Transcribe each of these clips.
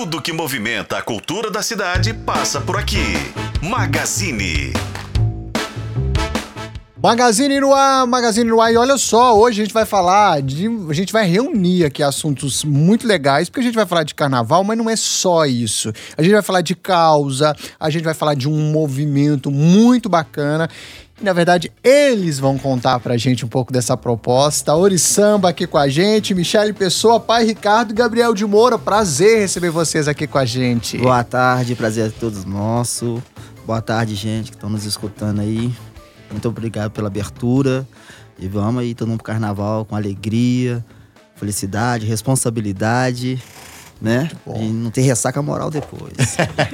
Tudo que movimenta a cultura da cidade passa por aqui. Magazine. Magazine no ar, Magazine no ar. E olha só, hoje a gente vai falar de. A gente vai reunir aqui assuntos muito legais, porque a gente vai falar de carnaval, mas não é só isso. A gente vai falar de causa, a gente vai falar de um movimento muito bacana. Na verdade, eles vão contar pra gente um pouco dessa proposta. Ori Samba aqui com a gente, Michele Pessoa, Pai Ricardo e Gabriel de Moura. Prazer receber vocês aqui com a gente. Boa tarde, prazer a todos nosso. Boa tarde, gente que estão nos escutando aí. Muito obrigado pela abertura. E vamos aí todo mundo pro carnaval com alegria, felicidade, responsabilidade, né? E não ter ressaca moral depois.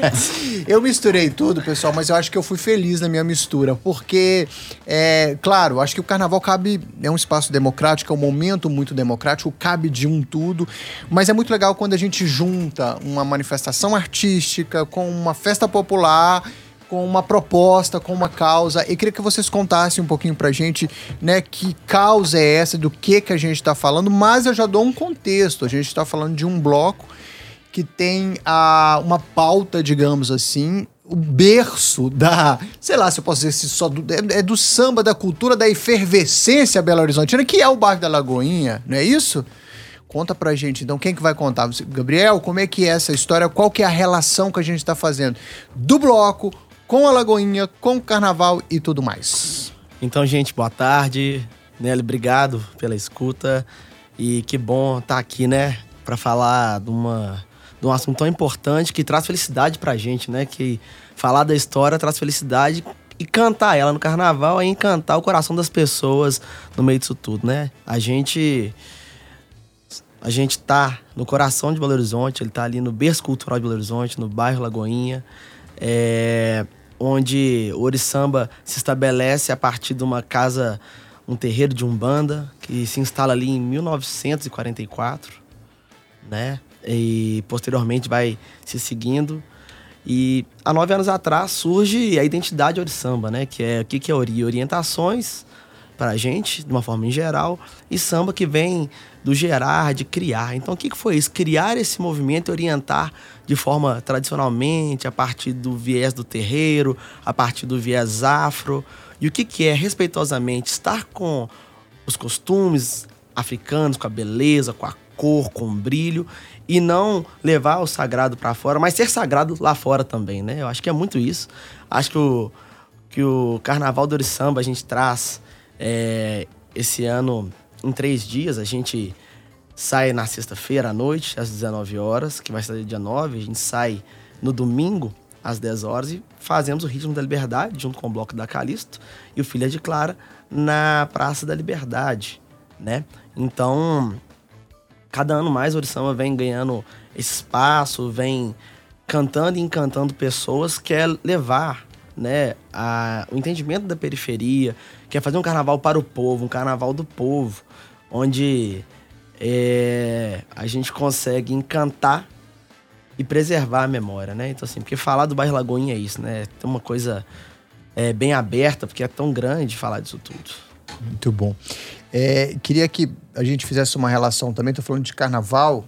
eu misturei tudo, pessoal, mas eu acho que eu fui feliz na minha mistura, porque, é, claro, acho que o carnaval cabe, é um espaço democrático, é um momento muito democrático, cabe de um tudo, mas é muito legal quando a gente junta uma manifestação artística com uma festa popular com uma proposta, com uma causa. E queria que vocês contassem um pouquinho pra gente, né, que causa é essa, do que que a gente tá falando, mas eu já dou um contexto. A gente tá falando de um bloco que tem a, uma pauta, digamos assim, o berço da, sei lá se eu posso dizer se só do, é, é, do samba, da cultura, da efervescência Belo Horizontina, que é o bairro da Lagoinha, não é isso? Conta pra gente, então, quem que vai contar? Gabriel, como é que é essa história? Qual que é a relação que a gente está fazendo do bloco com a Lagoinha, com o Carnaval e tudo mais. Então, gente, boa tarde. Nelly, obrigado pela escuta. E que bom estar tá aqui, né, para falar de, uma, de um assunto tão importante que traz felicidade pra gente, né? Que falar da história traz felicidade e cantar ela no carnaval é encantar o coração das pessoas no meio disso tudo, né? A gente a gente tá no coração de Belo Horizonte, ele tá ali no berço cultural de Belo Horizonte, no bairro Lagoinha é, onde o Oriçamba se estabelece a partir de uma casa, um terreiro de Umbanda, que se instala ali em 1944, né? E posteriormente vai se seguindo. E há nove anos atrás surge a identidade Oriçamba, né? Que é o que, que é Ori? Orientações para a gente, de uma forma em geral, e samba que vem do gerar, de criar. Então, o que, que foi isso? Criar esse movimento e orientar de forma tradicionalmente, a partir do viés do terreiro, a partir do viés afro. E o que, que é, respeitosamente, estar com os costumes africanos, com a beleza, com a cor, com o brilho, e não levar o sagrado para fora, mas ser sagrado lá fora também, né? Eu acho que é muito isso. Acho que o, que o Carnaval do Oriçamba a gente traz é, esse ano, em três dias, a gente sai na sexta-feira à noite, às 19 horas, que vai ser dia 9. A gente sai no domingo, às 10 horas, e fazemos o Ritmo da Liberdade, junto com o Bloco da Calixto e o Filha de Clara, na Praça da Liberdade, né? Então, cada ano mais o Oriçama vem ganhando espaço, vem cantando e encantando pessoas, quer levar né, a, o entendimento da periferia, quer fazer um carnaval para o povo, um carnaval do povo, onde é, a gente consegue encantar e preservar a memória, né? Então, assim, porque falar do bairro Lagoinha é isso, né? Tem uma coisa é, bem aberta, porque é tão grande falar disso tudo. Muito bom. É, queria que a gente fizesse uma relação também, estou falando de carnaval,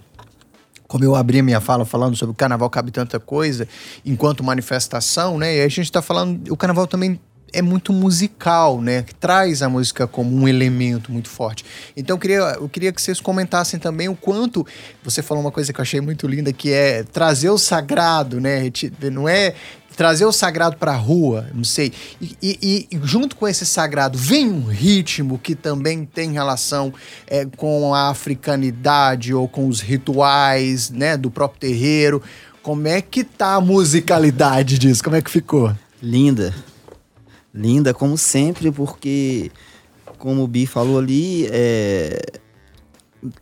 como eu abri a minha fala falando sobre o carnaval cabe tanta coisa enquanto manifestação, né? E a gente está falando, o carnaval também é muito musical, né? Que traz a música como um elemento muito forte. Então eu queria, eu queria que vocês comentassem também o quanto você falou uma coisa que eu achei muito linda, que é trazer o sagrado, né? Não é trazer o sagrado para a rua, não sei. E, e, e, junto com esse sagrado vem um ritmo que também tem relação é, com a africanidade ou com os rituais, né, do próprio terreiro. Como é que tá a musicalidade disso? Como é que ficou? Linda. Linda, como sempre, porque, como o Bi falou ali, é...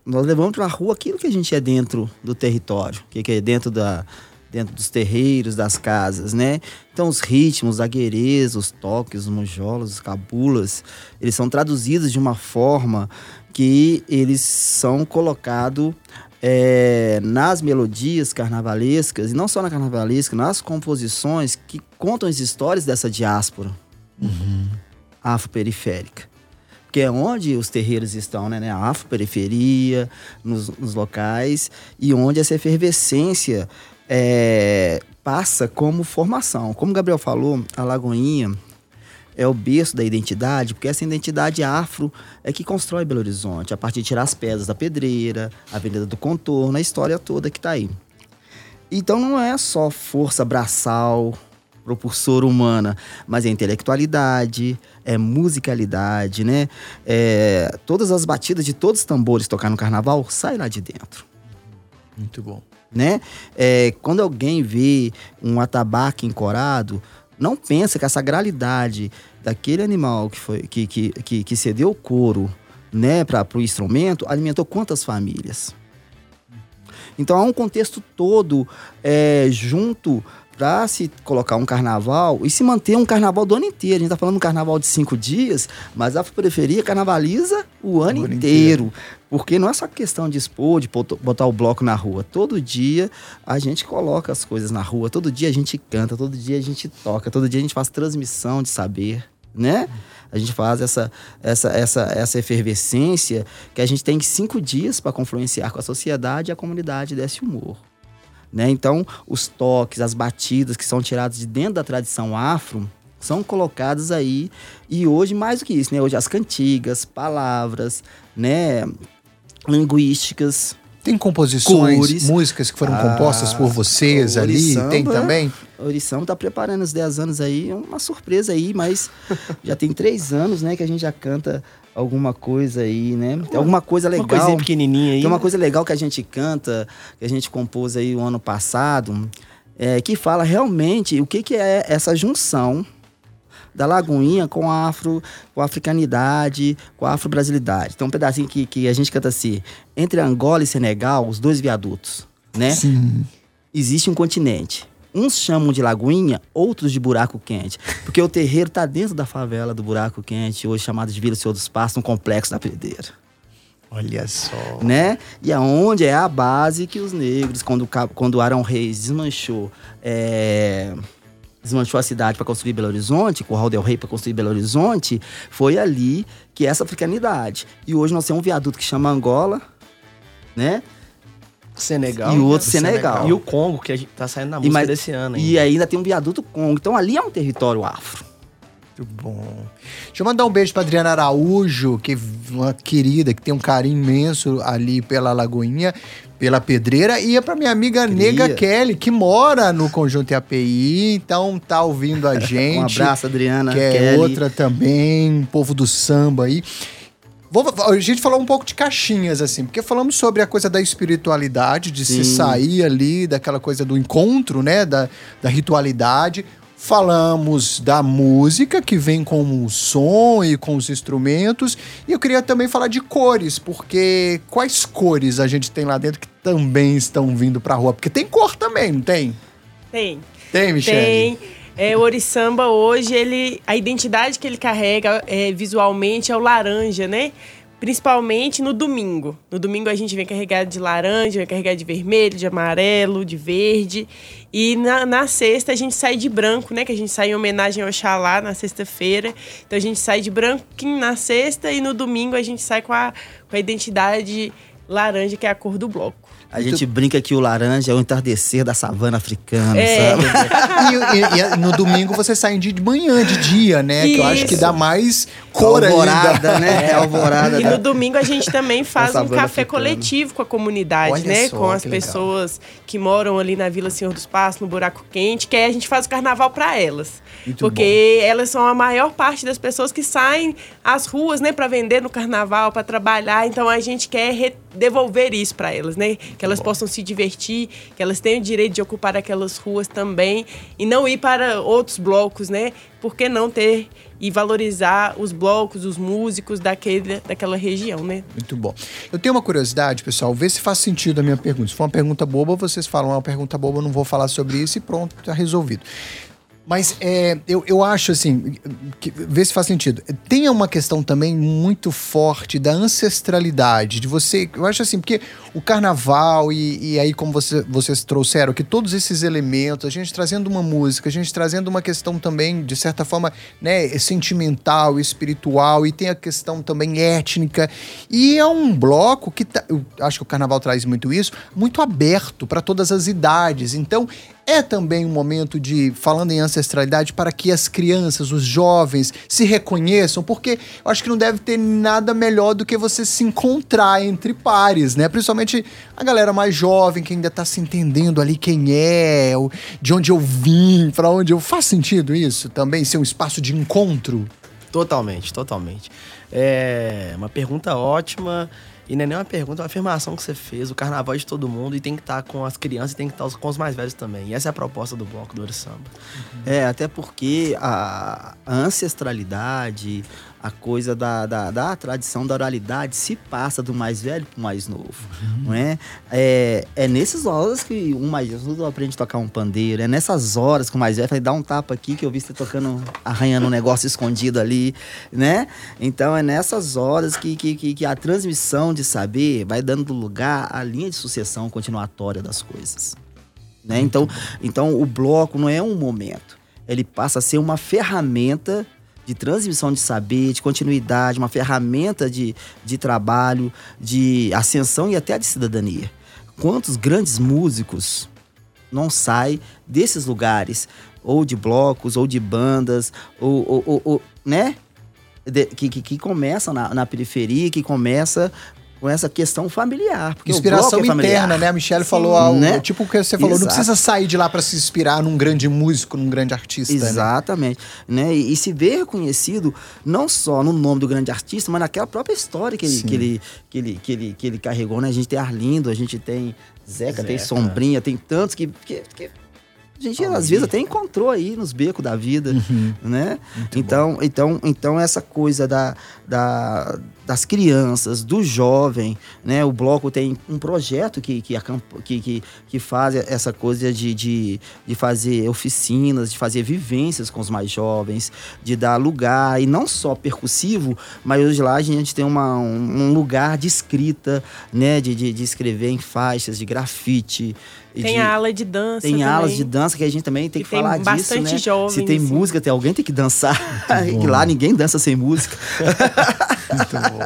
nós levamos para a rua aquilo que a gente é dentro do território, que é dentro da, dentro dos terreiros, das casas, né? Então os ritmos, guereza, os toques, os mojolos, os cabulas, eles são traduzidos de uma forma que eles são colocados é, nas melodias carnavalescas, e não só na carnavalesca, nas composições que contam as histórias dessa diáspora uhum. afroperiférica. porque é onde os terreiros estão, né? A afro-periferia, nos, nos locais, e onde essa efervescência é, passa como formação. Como o Gabriel falou, a Lagoinha é o berço da identidade, porque essa identidade afro é que constrói Belo Horizonte, a partir de tirar as pedras da pedreira, a Avenida do Contorno, a história toda que está aí. Então não é só força braçal, propulsora humana, mas é intelectualidade, é musicalidade, né? É, todas as batidas de todos os tambores tocar no carnaval saem lá de dentro. Muito bom. Né? É, quando alguém vê um atabaque encorado, não pensa que a sagralidade daquele animal que, foi, que, que, que, que cedeu o couro né, para o instrumento alimentou quantas famílias? Então há um contexto todo é, junto para se colocar um carnaval e se manter um carnaval do ano inteiro. A gente está falando de um carnaval de cinco dias, mas a periferia carnavaliza o ano, o ano inteiro, inteiro. Porque não é só questão de expor, de botar o bloco na rua. Todo dia a gente coloca as coisas na rua, todo dia a gente canta, todo dia a gente toca, todo dia a gente faz transmissão de saber, né? A gente faz essa, essa, essa, essa efervescência que a gente tem cinco dias para confluenciar com a sociedade e a comunidade desse humor. Né? Então, os toques, as batidas que são tiradas de dentro da tradição afro são colocadas aí. E hoje, mais do que isso, né? Hoje as cantigas, palavras, né? linguísticas. Tem composições, cores. músicas que foram ah, compostas por vocês ali? Tem também? O Orição está preparando os 10 anos aí, uma surpresa aí, mas já tem três anos, né, que a gente já canta alguma coisa aí, né? Tem alguma coisa legal. Uma coisinha pequenininha aí. Tem uma coisa legal que a gente canta, que a gente compôs aí o ano passado, é, que fala realmente o que, que é essa junção da Lagoinha com a, afro, com a africanidade, com a afro-brasilidade. Tem um pedacinho que, que a gente canta assim, entre Angola e Senegal, os dois viadutos, né? Sim. Existe um continente. Uns chamam de Lagoinha, outros de Buraco Quente. Porque o terreiro está dentro da favela do Buraco Quente, hoje chamado de Vila Senhor dos Passos, no complexo da Pedreira. Olha só. Né? E aonde é a base que os negros, quando, quando Arão Reis desmanchou, é, desmanchou a cidade para construir Belo Horizonte, com o Raul Del Rey para construir Belo Horizonte, foi ali que essa africanidade. E hoje nós temos um viaduto que chama Angola, né? Senegal. E o outro Senegal. Senegal. E o Congo, que a gente tá saindo na música mais, desse ano. Ainda. E ainda tem um viaduto Congo. Então ali é um território afro. Muito bom. Deixa eu mandar um beijo pra Adriana Araújo, que é uma querida, que tem um carinho imenso ali pela Lagoinha, pela Pedreira, e é pra minha amiga Cria. Nega Kelly, que mora no Conjunto API, então tá ouvindo a gente. um abraço, Adriana. Que é Kelly. outra também, povo do samba aí. Vou, a gente falou um pouco de caixinhas, assim, porque falamos sobre a coisa da espiritualidade, de Sim. se sair ali daquela coisa do encontro, né? Da, da ritualidade. Falamos da música que vem com o som e com os instrumentos. E eu queria também falar de cores, porque quais cores a gente tem lá dentro que também estão vindo pra rua? Porque tem cor também, não tem? Tem. Tem, Michelle? Tem. É, o Oriçamba hoje, ele, a identidade que ele carrega é, visualmente é o laranja, né? Principalmente no domingo. No domingo a gente vem carregado de laranja, vem carregado de vermelho, de amarelo, de verde. E na, na sexta a gente sai de branco, né? Que a gente sai em homenagem ao Xalá na sexta-feira. Então a gente sai de branquinho na sexta e no domingo a gente sai com a, com a identidade laranja, que é a cor do bloco. A gente brinca que o laranja é o entardecer da savana africana, é. sabe? e, e, e, no domingo você sai de manhã, de dia, né? Isso. Que eu acho que dá mais cor alvorada, ainda. né? É, alvorada. E no domingo a gente também faz um café africana. coletivo com a comunidade, Olha né? Só, com as que pessoas que moram ali na Vila Senhor dos Passos, no Buraco Quente, que aí a gente faz o carnaval para elas. Muito porque bom. elas são a maior parte das pessoas que saem às ruas, né, para vender no carnaval, para trabalhar. Então a gente quer devolver isso para elas, né? Que elas bom. possam se divertir, que elas tenham o direito de ocupar aquelas ruas também e não ir para outros blocos, né? Por que não ter e valorizar os blocos, os músicos daquele, daquela região, né? Muito bom. Eu tenho uma curiosidade, pessoal, vê se faz sentido a minha pergunta. Se for uma pergunta boba, vocês falam, é uma pergunta boba, eu não vou falar sobre isso e pronto, está resolvido. Mas é, eu, eu acho assim, que, vê se faz sentido. Tem uma questão também muito forte da ancestralidade, de você. Eu acho assim, porque o carnaval, e, e aí, como você, vocês trouxeram, que todos esses elementos, a gente trazendo uma música, a gente trazendo uma questão também, de certa forma, né, sentimental, espiritual, e tem a questão também étnica. E é um bloco que tá, eu acho que o carnaval traz muito isso, muito aberto para todas as idades. Então, é também um momento de, falando em ancestralidade, para que as crianças, os jovens, se reconheçam, porque eu acho que não deve ter nada melhor do que você se encontrar entre pares, né? Principalmente a galera mais jovem, que ainda está se entendendo ali quem é, de onde eu vim, para onde eu. Faz sentido isso também, ser um espaço de encontro? Totalmente, totalmente. É uma pergunta ótima. E não é nem uma pergunta, é uma afirmação que você fez. O carnaval é de todo mundo e tem que estar com as crianças e tem que estar com os mais velhos também. E essa é a proposta do bloco do Ouro Samba. Uhum. É, até porque a ancestralidade, a coisa da, da, da, tradição da oralidade se passa do mais velho para o mais novo, uhum. não é? é? É nessas horas que um mais novo aprende a tocar um pandeiro, é nessas horas que o mais velho fala, dá um tapa aqui que eu vi você tocando, arranhando um negócio escondido ali, né? Então é nessas horas que, que, que, que a transmissão de saber vai dando lugar à linha de sucessão continuatória das coisas. Né? Então, então o bloco não é um momento, ele passa a ser uma ferramenta de transmissão de saber, de continuidade, uma ferramenta de, de trabalho, de ascensão e até de cidadania. Quantos grandes músicos não saem desses lugares, ou de blocos, ou de bandas, ou, ou, ou, ou né? De, que, que, que começam na, na periferia, que começa com essa questão familiar. Inspiração é interna, né? A Michelle Sim, falou algo, né? tipo o que você falou, Exato. não precisa sair de lá para se inspirar num grande músico, num grande artista. Né? Exatamente. Né? né? E, e, se ver reconhecido não só no nome do grande artista, mas naquela própria história que ele, que ele, que ele, que ele, que ele carregou, né? A gente tem Arlindo, a gente tem Zeca, Zeca. tem Sombrinha, tem tantos que, que, que a gente às vezes até encontrou aí nos becos da vida, uhum. né? então, então, então essa coisa da, da, das crianças, do jovem, né? O bloco tem um projeto que, que, que, que, que faz essa coisa de, de, de fazer oficinas, de fazer vivências com os mais jovens, de dar lugar, e não só percussivo, mas hoje lá a gente tem uma, um, um lugar de escrita, né? De, de, de escrever em faixas, de grafite, tem de, a ala de dança. Tem também. alas de dança que a gente também tem que, que falar tem disso, né? Jovens, Se tem assim. música, tem alguém tem que dançar. que lá ninguém dança sem música. Muito bom.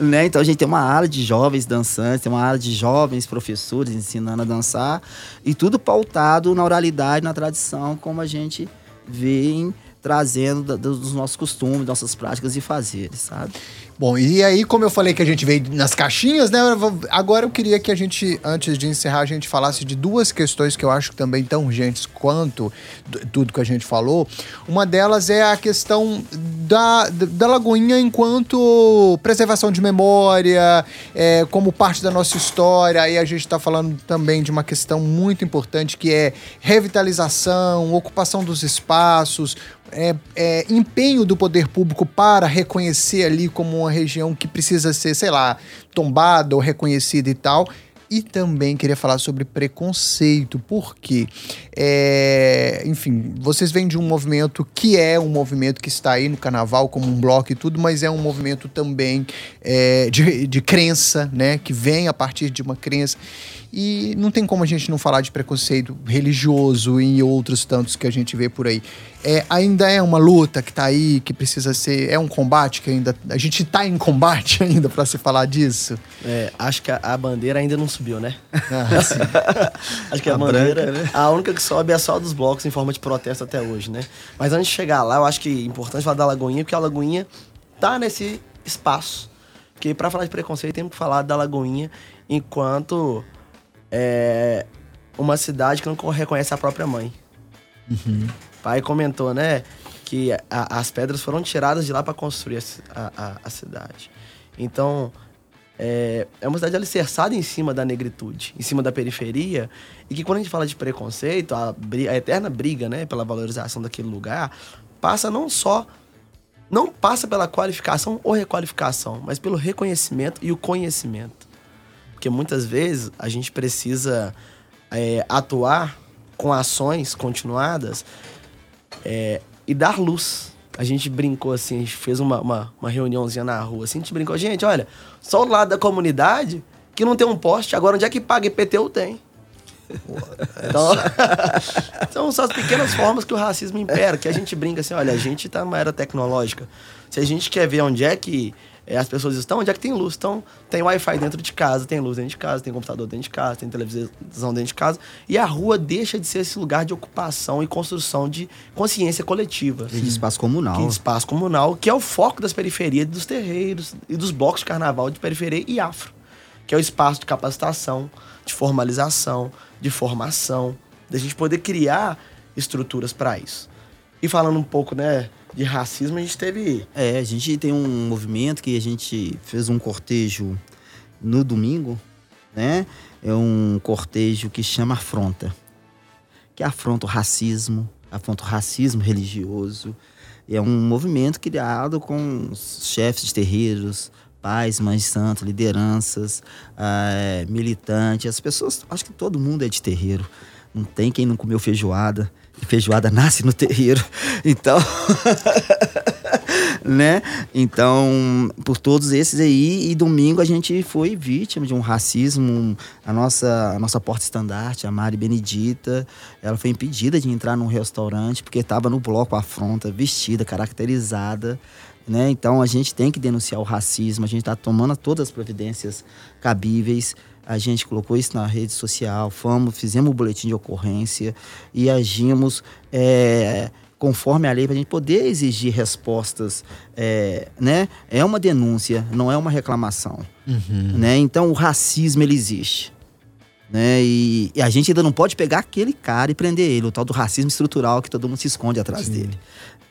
né? Então a gente tem uma ala de jovens dançantes, tem uma ala de jovens professores ensinando a dançar e tudo pautado na oralidade, na tradição, como a gente vê trazendo dos nossos costumes, nossas práticas e fazeres, sabe? Bom, e aí, como eu falei que a gente veio nas caixinhas, né? Agora eu queria que a gente, antes de encerrar, a gente falasse de duas questões que eu acho também tão urgentes quanto tudo que a gente falou. Uma delas é a questão da, da Lagoinha enquanto preservação de memória, é, como parte da nossa história. Aí a gente está falando também de uma questão muito importante que é revitalização, ocupação dos espaços, é, é, empenho do poder público para reconhecer ali como uma região que precisa ser, sei lá, tombada ou reconhecida e tal. E também queria falar sobre preconceito, porque, é, enfim, vocês vêm de um movimento que é um movimento que está aí no carnaval como um bloco e tudo, mas é um movimento também é, de, de crença, né? Que vem a partir de uma crença. E não tem como a gente não falar de preconceito religioso e outros tantos que a gente vê por aí. É, ainda é uma luta que está aí, que precisa ser. É um combate que ainda. A gente está em combate ainda para se falar disso. É, acho que a, a, bandeira ainda não subiu, né? Ah, acho que a, a bandeira. Branca, né? A única que sobe é só dos blocos em forma de protesto até hoje, né? Mas antes de chegar lá, eu acho que é importante falar da Lagoinha, porque a Lagoinha tá nesse espaço. Porque para falar de preconceito, temos que falar da Lagoinha enquanto é uma cidade que não reconhece a própria mãe. Uhum. Pai comentou, né, que a, as pedras foram tiradas de lá para construir a, a, a, cidade. Então, é, é uma cidade alicerçada em cima da negritude, em cima da periferia, e que quando a gente fala de preconceito, a, a eterna briga, né, pela valorização daquele lugar, passa não só não passa pela qualificação ou requalificação, mas pelo reconhecimento e o conhecimento. Porque muitas vezes a gente precisa é, atuar com ações continuadas É, e dar luz. A gente brincou assim, a gente fez uma, uma, uma reuniãozinha na rua, assim, a gente brincou, gente, olha, só o lado da comunidade que não tem um poste, agora onde é que paga IPTU tem. Então, são as pequenas formas que o racismo impera, que a gente brinca assim, olha, a gente tá numa era tecnológica. Se a gente quer ver onde é que é, as pessoas estão, onde é que tem luz? Então, tem Wi-Fi dentro de casa, tem luz dentro de casa, tem computador dentro de casa, tem televisão dentro de casa. E a rua deixa de ser esse lugar de ocupação e construção de consciência coletiva. De espaço comunal. De espaço comunal, que é o foco das periferias, dos terreiros e dos blocos de carnaval de periferia e afro. Que é o espaço de capacitação, de formalização, de formação, da gente poder criar estruturas para isso. E falando um pouco, né, de racismo, a gente teve. É, a gente tem um movimento que a gente fez um cortejo no domingo, né? É um cortejo que chama Afronta, que afronta o racismo, afronta o racismo religioso. É um movimento criado com chefes de terreiros, pais, mães santos, lideranças, é, militantes, as pessoas, acho que todo mundo é de terreiro. Não tem quem não comeu feijoada. Feijoada nasce no terreiro. Então, né? Então, por todos esses aí, e domingo a gente foi vítima de um racismo. A nossa, a nossa porta-estandarte, a Mari Benedita, ela foi impedida de entrar num restaurante porque estava no bloco afronta, vestida, caracterizada né? Então a gente tem que denunciar o racismo, a gente está tomando todas as providências cabíveis. A gente colocou isso na rede social, fomos, fizemos o boletim de ocorrência e agimos é, conforme a lei para a gente poder exigir respostas. É, né? é uma denúncia, não é uma reclamação. Uhum. Né? Então o racismo ele existe. Né? E, e, a gente ainda não pode pegar aquele cara e prender ele, o tal do racismo estrutural que todo mundo se esconde atrás Sim. dele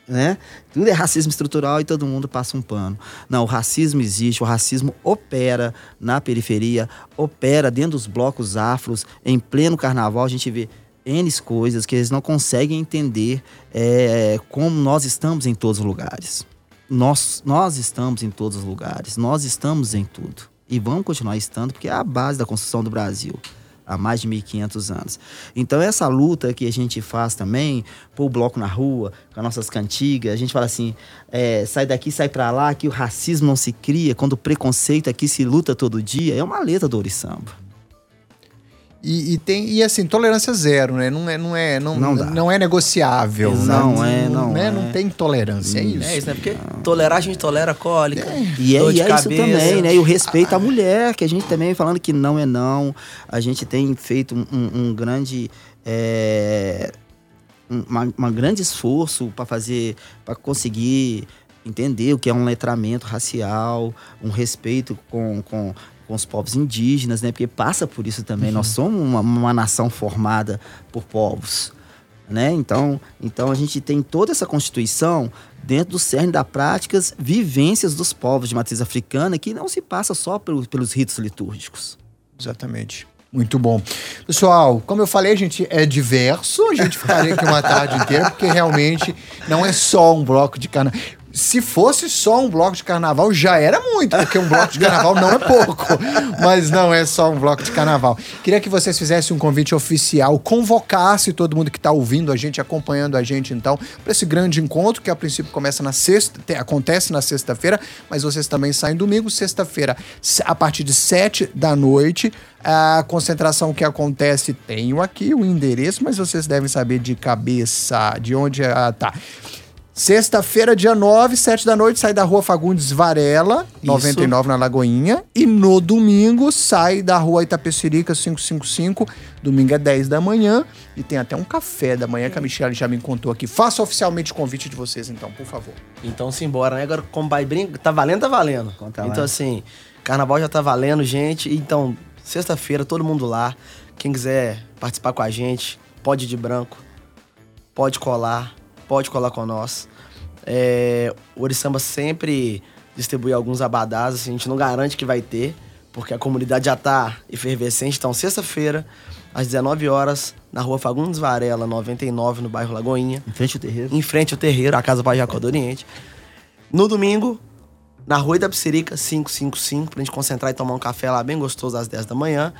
né? Tudo é racismo estrutural e todo mundo passa um pano. Não, o racismo existe, o racismo opera na periferia, opera dentro dos blocos afros, em pleno carnaval a gente vê N coisas que eles não conseguem entender é, como nós estamos em todos os lugares. Nós, nós estamos em todos os lugares, nós estamos em tudo. E vamos continuar estando, porque é a base da construção do Brasil há mais de 1.500 anos. Então, essa luta que a gente faz também, pôr o bloco na rua, com as nossas cantigas, a gente fala assim: é, sai daqui, sai para lá, que o racismo não se cria, quando o preconceito aqui se luta todo dia, é uma letra do Ouriçamba. E, e, tem e assim tolerância zero, né? Não é não é não, não, não é negociável, não, né? é não, né? é. não tem tolerância, é isso. É isso, né? Porque tolerar a gente tolera cólica. É. E é, e é isso também, né? E o respeito à mulher, que a gente também falando que não é não, a gente tem feito um, um grande é, uma, uma grande esforço para fazer para conseguir entender o que é um letramento racial, um respeito com, com com os povos indígenas, né? Porque passa por isso também. Uhum. Nós somos uma, uma, nação formada por povos, né? Então, então a gente tem toda essa constituição dentro do cerne das práticas, vivências dos povos de matriz africana que não se passa só pelos, pelos ritos litúrgicos. Exatamente. Muito bom. Pessoal, como eu falei, a gente é diverso, a gente ficaria aqui uma tarde inteira, porque realmente não é só um bloco de carnaval. Se fosse só um bloco de carnaval, já era muito, porque um bloco de carnaval não é pouco. Mas não é só um bloco de carnaval. Queria que vocês fizessem um convite oficial, convocasse todo mundo que está ouvindo a gente, acompanhando a gente, então, para esse grande encontro, que a princípio começa na sexta, acontece na sexta-feira, mas vocês também saem domingo, sexta-feira, a partir de sete da noite. A concentração que acontece, tenho aqui o endereço, mas vocês devem saber de cabeça de onde ah, tá. Sexta-feira, dia 9, 7 da noite, sai da rua Fagundes Varela, 99 Isso. na Lagoinha. E no domingo, sai da rua Itapecerica, 555. Domingo é 10 da manhã. E tem até um café da manhã que a Michelle já me contou aqui. Faça oficialmente o convite de vocês, então, por favor. Então, simbora, né? Agora, como vai brinco, tá valendo, tá valendo. Conta então, lá. assim, carnaval já tá valendo, gente. Então, sexta-feira, todo mundo lá. Quem quiser participar com a gente, pode ir de branco, pode colar pode colar com nós. É, o Orisamba sempre distribui alguns abadás, assim, a gente não garante que vai ter, porque a comunidade já tá efervescente. Então, sexta-feira, às 19 horas, na rua Fagundes Varela, 99, no bairro Lagoinha. Em frente ao terreiro. Em frente ao terreiro, a Casa Pai Jacó do Oriente. No domingo, na Rua da Psirica, 555, pra gente concentrar e tomar um café lá bem gostoso às 10 da manhã.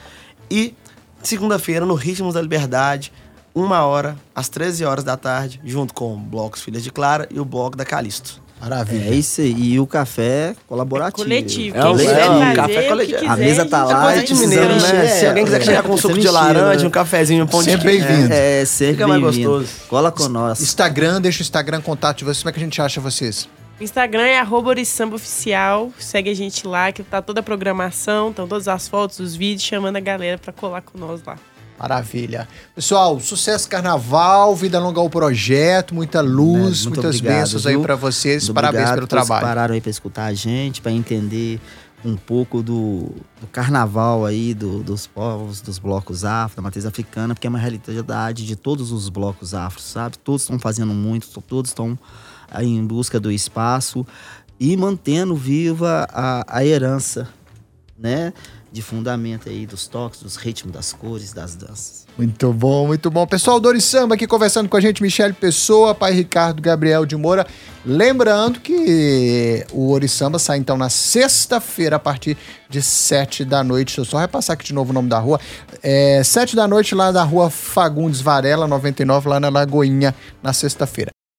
E segunda-feira, no Ritmos da Liberdade, uma hora, às 13 horas da tarde, junto com o Blocos Filhas de Clara e o Bloco da Calisto. Maravilha. É isso aí. E o café colaborativo. É coletivo. É Quem quiser é, fazer, café coletivo. a mesa tá lá. É coisa de mineiro, né? Se alguém quiser chegar com um suco de laranja, né? um cafezinho, um pão de Sempre bem-vindo. É, é sempre bem-vindo. Cola com nós. Instagram, deixa o Instagram, contato de vocês. Como é que a gente acha vocês? Instagram é arroba Oficial. Segue a gente lá, que tá toda a programação, estão todas as fotos, os vídeos, chamando a galera para colar com nós lá. Maravilha. Pessoal, sucesso carnaval, vida longa ao projeto, muita luz, muitas obrigado, bênçãos viu? aí para vocês. Muito Parabéns pelo trabalho. pararam aí para escutar a gente, para entender um pouco do, do carnaval aí, do, dos povos, dos blocos afro, da matriz africana, porque é uma realidade de todos os blocos afro, sabe? Todos estão fazendo muito, todos estão aí em busca do espaço e mantendo viva a, a herança, né? De fundamento aí dos toques, dos ritmos, das cores, das danças. Muito bom, muito bom. Pessoal, Dori Samba aqui conversando com a gente, Michele Pessoa, pai Ricardo Gabriel de Moura. Lembrando que o Ori Samba sai então na sexta-feira, a partir de sete da noite. Deixa eu só repassar aqui de novo o nome da rua. É sete da noite lá da rua Fagundes Varela, 99, lá na Lagoinha, na sexta-feira.